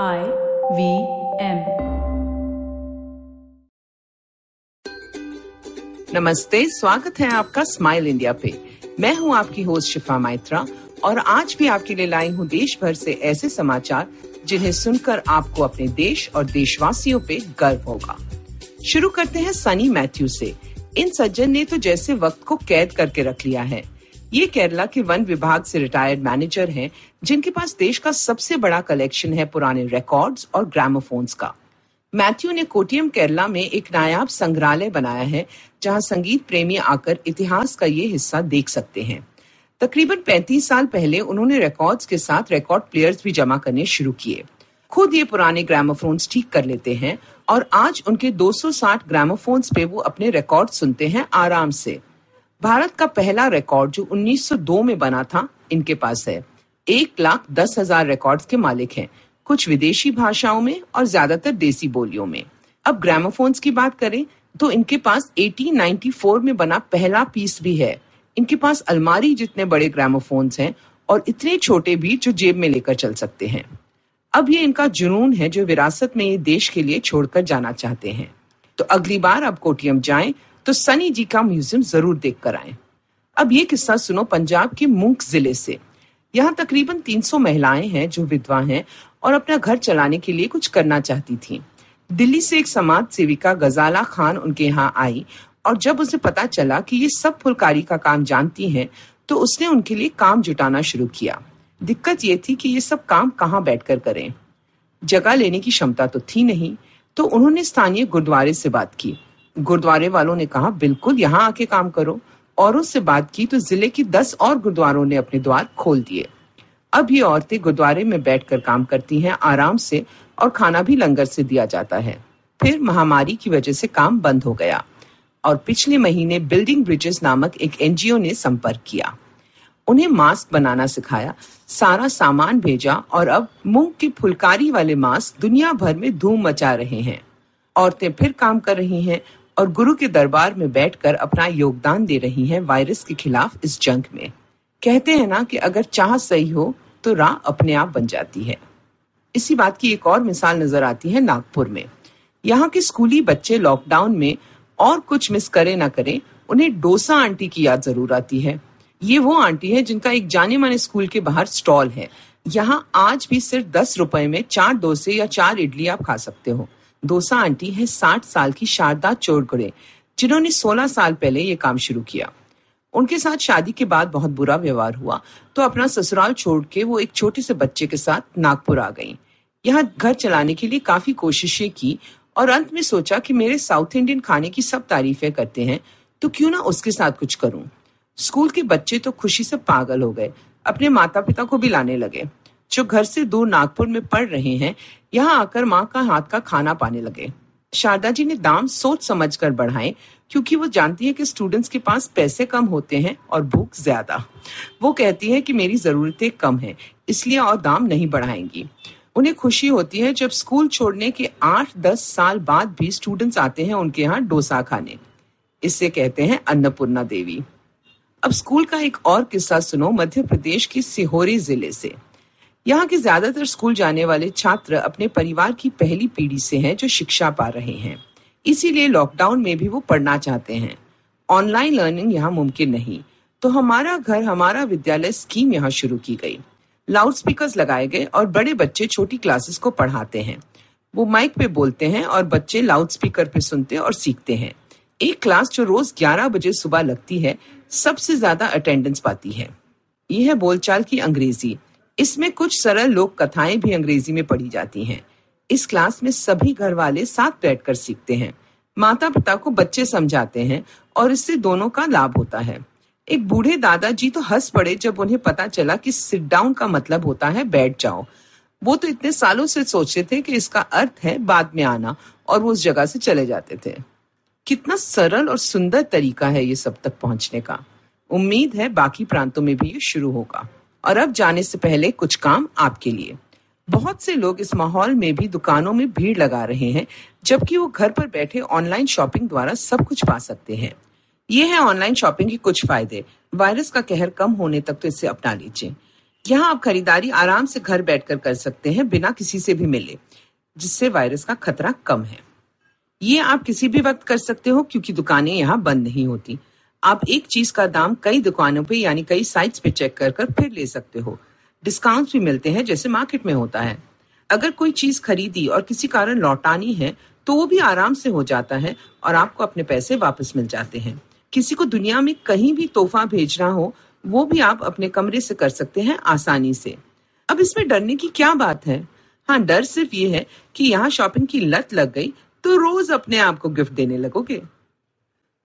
I V M नमस्ते, स्वागत है आपका स्माइल इंडिया पे। मैं हूँ आपकी होस्ट शिफा माइत्रा और आज भी आपके लिए लाई हूँ देश भर से ऐसे समाचार जिन्हें सुनकर आपको अपने देश और देशवासियों पे गर्व होगा। शुरू करते हैं सनी मैथ्यू से। इन सज्जन ने तो जैसे वक्त को कैद करके रख लिया है। ये केरला के वन विभाग से रिटायर्ड मैनेजर हैं, जिनके पास देश का सबसे बड़ा कलेक्शन है पुराने रिकॉर्ड्स और ग्रामोफोन्स का। मैथ्यू ने कोटियम केरला में एक नायाब संग्रहालय बनाया है, जहाँ संगीत प्रेमी आकर इतिहास का ये हिस्सा देख सकते हैं। तकरीबन 35 साल पहले उन्होंने रिकॉर्ड्स के साथ रिकॉर्ड प्लेयर्स भी जमा करने शुरू किए। खुद ये पुराने ग्रामोफोन्स ठीक कर लेते हैं, और आज उनके 260 ग्रामोफोन्स पे वो अपने रिकॉर्ड सुनते हैं आराम से। भारत का पहला रिकॉर्ड जो 1902 में बना था, इनके पास है। एक लाख दस हज़ार रिकॉर्ड्स के मालिक हैं, कुछ विदेशी भाषाओं में और ज़्यादातर देसी बोलियों में। अब ग्रामोफोन्स की बात करें तो इनके पास 1894 में बना पहला पीस भी है। इनके पास अलमारी जितने बड़े ग्रामोफोन्स हैं और इतने छोटे भी जो जेब में लेकर चल सकते हैं। अब ये इनका जुनून है जो विरासत में ये देश के लिए छोड़कर जाना चाहते हैं। तो अगली बार अब कोटियम जाएँ तो सनी जी का म्यूज़ियम ज़रूर देख कर आए। अब ये किस्सा सुनो पंजाब के मुंक ज़िले से। यहाँ तकरीबन 300 महिलाएँ हैं जो विधवा हैं और अपना घर चलाने के लिए कुछ करना चाहती थी। दिल्ली से एक समाज सेविका गजाला खान उनके यहाँ आई और जब उसे पता चला कि ये सब फुलकारी का काम जानती हैं तो उसने उनके लिए काम जुटाना शुरू किया। दिक्कत ये थी कि ये सब काम कहाँ बैठकर करें। जगह लेने की क्षमता तो थी नहीं तो उन्होंने स्थानीय गुरुद्वारे से बात की। गुरुद्वारे वालों ने कहा, बिल्कुल, यहाँ आके काम करो। और उससे बात की तो ज़िले की दस और गुरुद्वारों ने अपने द्वार खोल दिए। अब ये औरतें गुरुद्वारे में बैठकर काम करती हैं, आराम से, और खाना भी लंगर से दिया जाता है। फिर महामारी की वजह से काम बंद हो गया, और पिछले महीने बिल्डिंग ब्रिजेस नामक एक एनजीओ ने संपर्क किया। उन्हें मास्क बनाना सिखाया, सारा सामान भेजा, और अब मूंग की फुलकारी वाले मास्क दुनिया भर में धूम मचा रहे हैं। औरतें फिर काम कर रही हैं और गुरु के दरबार में बैठकर अपना योगदान दे रही हैं वायरस के खिलाफ इस जंग में। कहते हैं ना कि अगर चाह सही हो तो राह अपने आप बन जाती है। इसी बात की एक और मिसाल नज़र आती है नागपुर में। यहाँ के स्कूली बच्चे लॉकडाउन में और कुछ मिस करे ना करें, उन्हें डोसा आंटी की याद ज़रूर आती है। ये वो आंटी है जिनका एक जाने माने स्कूल के बाहर स्टॉल है। यहाँ आज भी सिर्फ़ दस रुपए में चार डोसे या चार इडली आप खा सकते हो। दोसा आंटी है, साठ साल की शारदा चोड़गुड़े जिन्होंने सोलह साल पहले ये काम शुरू किया। उनके साथ शादी के बाद बहुत बुरा व्यवहार हुआ तो अपना ससुराल छोड़ के वो एक छोटे से बच्चे के साथ नागपुर आ गई। यहाँ घर चलाने के लिए काफ़ी कोशिशें की और अंत में सोचा कि मेरे साउथ इंडियन खाने की सब तारीफें करते हैं तो क्यों ना उसके साथ कुछ करूँ। स्कूल के बच्चे तो खुशी से पागल हो गए, अपने माता पिता को भी लाने लगे। जो घर से दूर नागपुर में पढ़ रहे हैं यहाँ आकर माँ का हाथ का खाना पाने लगे। शारदा जी ने दाम सोच समझ कर बढ़ाए, क्योंकि वो जानती है कि स्टूडेंट्स के पास पैसे कम होते हैं और भूख ज़्यादा। वो कहती है कि मेरी जरूरतें कम है, इसलिए और दाम नहीं बढ़ाएँगी। उन्हें खुशी होती है जब स्कूल छोड़ने के आठ, दस साल बाद भी स्टूडेंट्स आते हैं उनके यहाँ डोसा खाने। इससे कहते हैं अन्नपूर्णा देवी। अब स्कूल का एक और किस्सा सुनो मध्य प्रदेश के सिहोरी ज़िले से। यहाँ के ज़्यादातर स्कूल जाने वाले छात्र अपने परिवार की पहली पीढ़ी से हैं जो शिक्षा पा रहे हैं। इसीलिए लॉकडाउन में भी वो पढ़ना चाहते हैं। ऑनलाइन लर्निंग यहाँ मुमकिन नहीं। तो हमारा घर, हमारा विद्यालय स्कीम यहाँ शुरू की गई। लाउड स्पीकर लगाए गए और बड़े बच्चे छोटी क्लासेस को पढ़ाते हैं। वो माइक पे बोलते हैं और बच्चे लाउड स्पीकर पे सुनते और सीखते हैं। एक क्लास जो रोज 11 बजे सुबह लगती है, सबसे ज़्यादा अटेंडेंस पाती है। यह है बोलचाल की अंग्रेज़ी। इसमें कुछ सरल लोक कथाएँ भी अंग्रेज़ी में पढ़ी जाती हैं। इस क्लास में सभी घर वाले साथ बैठकर सीखते हैं। माता पिता को बच्चे समझाते हैं और इससे दोनों का लाभ होता है। एक बूढ़े दादाजी तो हंस पड़े जब उन्हें पता चला कि सिट डाउन का मतलब होता है बैठ जाओ। वो तो इतने सालों से सोचते थे कि इसका अर्थ है बाद में आना और वो उस जगह से चले जाते थे। कितना सरल और सुंदर तरीका है ये सब तक पहुँचने का। उम्मीद है बाकी प्रांतों में भी ये शुरू होगा। और अब जाने से पहले कुछ काम आपके लिए। बहुत से लोग इस माहौल में भी दुकानों में भीड़ लगा रहे हैं, जबकि वो घर पर बैठे ऑनलाइन शॉपिंग द्वारा सब कुछ पा सकते हैं। ये है ऑनलाइन शॉपिंग के कुछ फ़ायदे। वायरस का कहर कम होने तक तो इसे अपना लीजिए। यहाँ आप खरीदारी आराम से घर बैठकर कर सकते हैं बिना किसी से भी मिले, जिससे वायरस का खतरा कम है। ये आप किसी भी वक्त कर सकते हो, क्योंकि दुकानें यहाँ बंद नहीं होती। आप एक चीज़ का दाम कई दुकानों पे, यानी कई साइट्स पे चेक कर कर फिर ले सकते हो। डिस्काउंट भी मिलते हैं, जैसे मार्केट में होता है। अगर कोई चीज़ खरीदी और किसी कारण लौटानी है तो वो भी आराम से हो जाता है और आपको अपने पैसे वापस मिल जाते हैं। किसी को दुनिया में कहीं भी तोहफा भेजना हो, वो भी आप अपने कमरे से कर सकते हैं आसानी से। अब इसमें डरने की क्या बात है? हाँ डर सिर्फ़ ये है कि यहाँ शॉपिंग की लत लग गई तो रोज अपने आप को गिफ्ट देने लगोगे।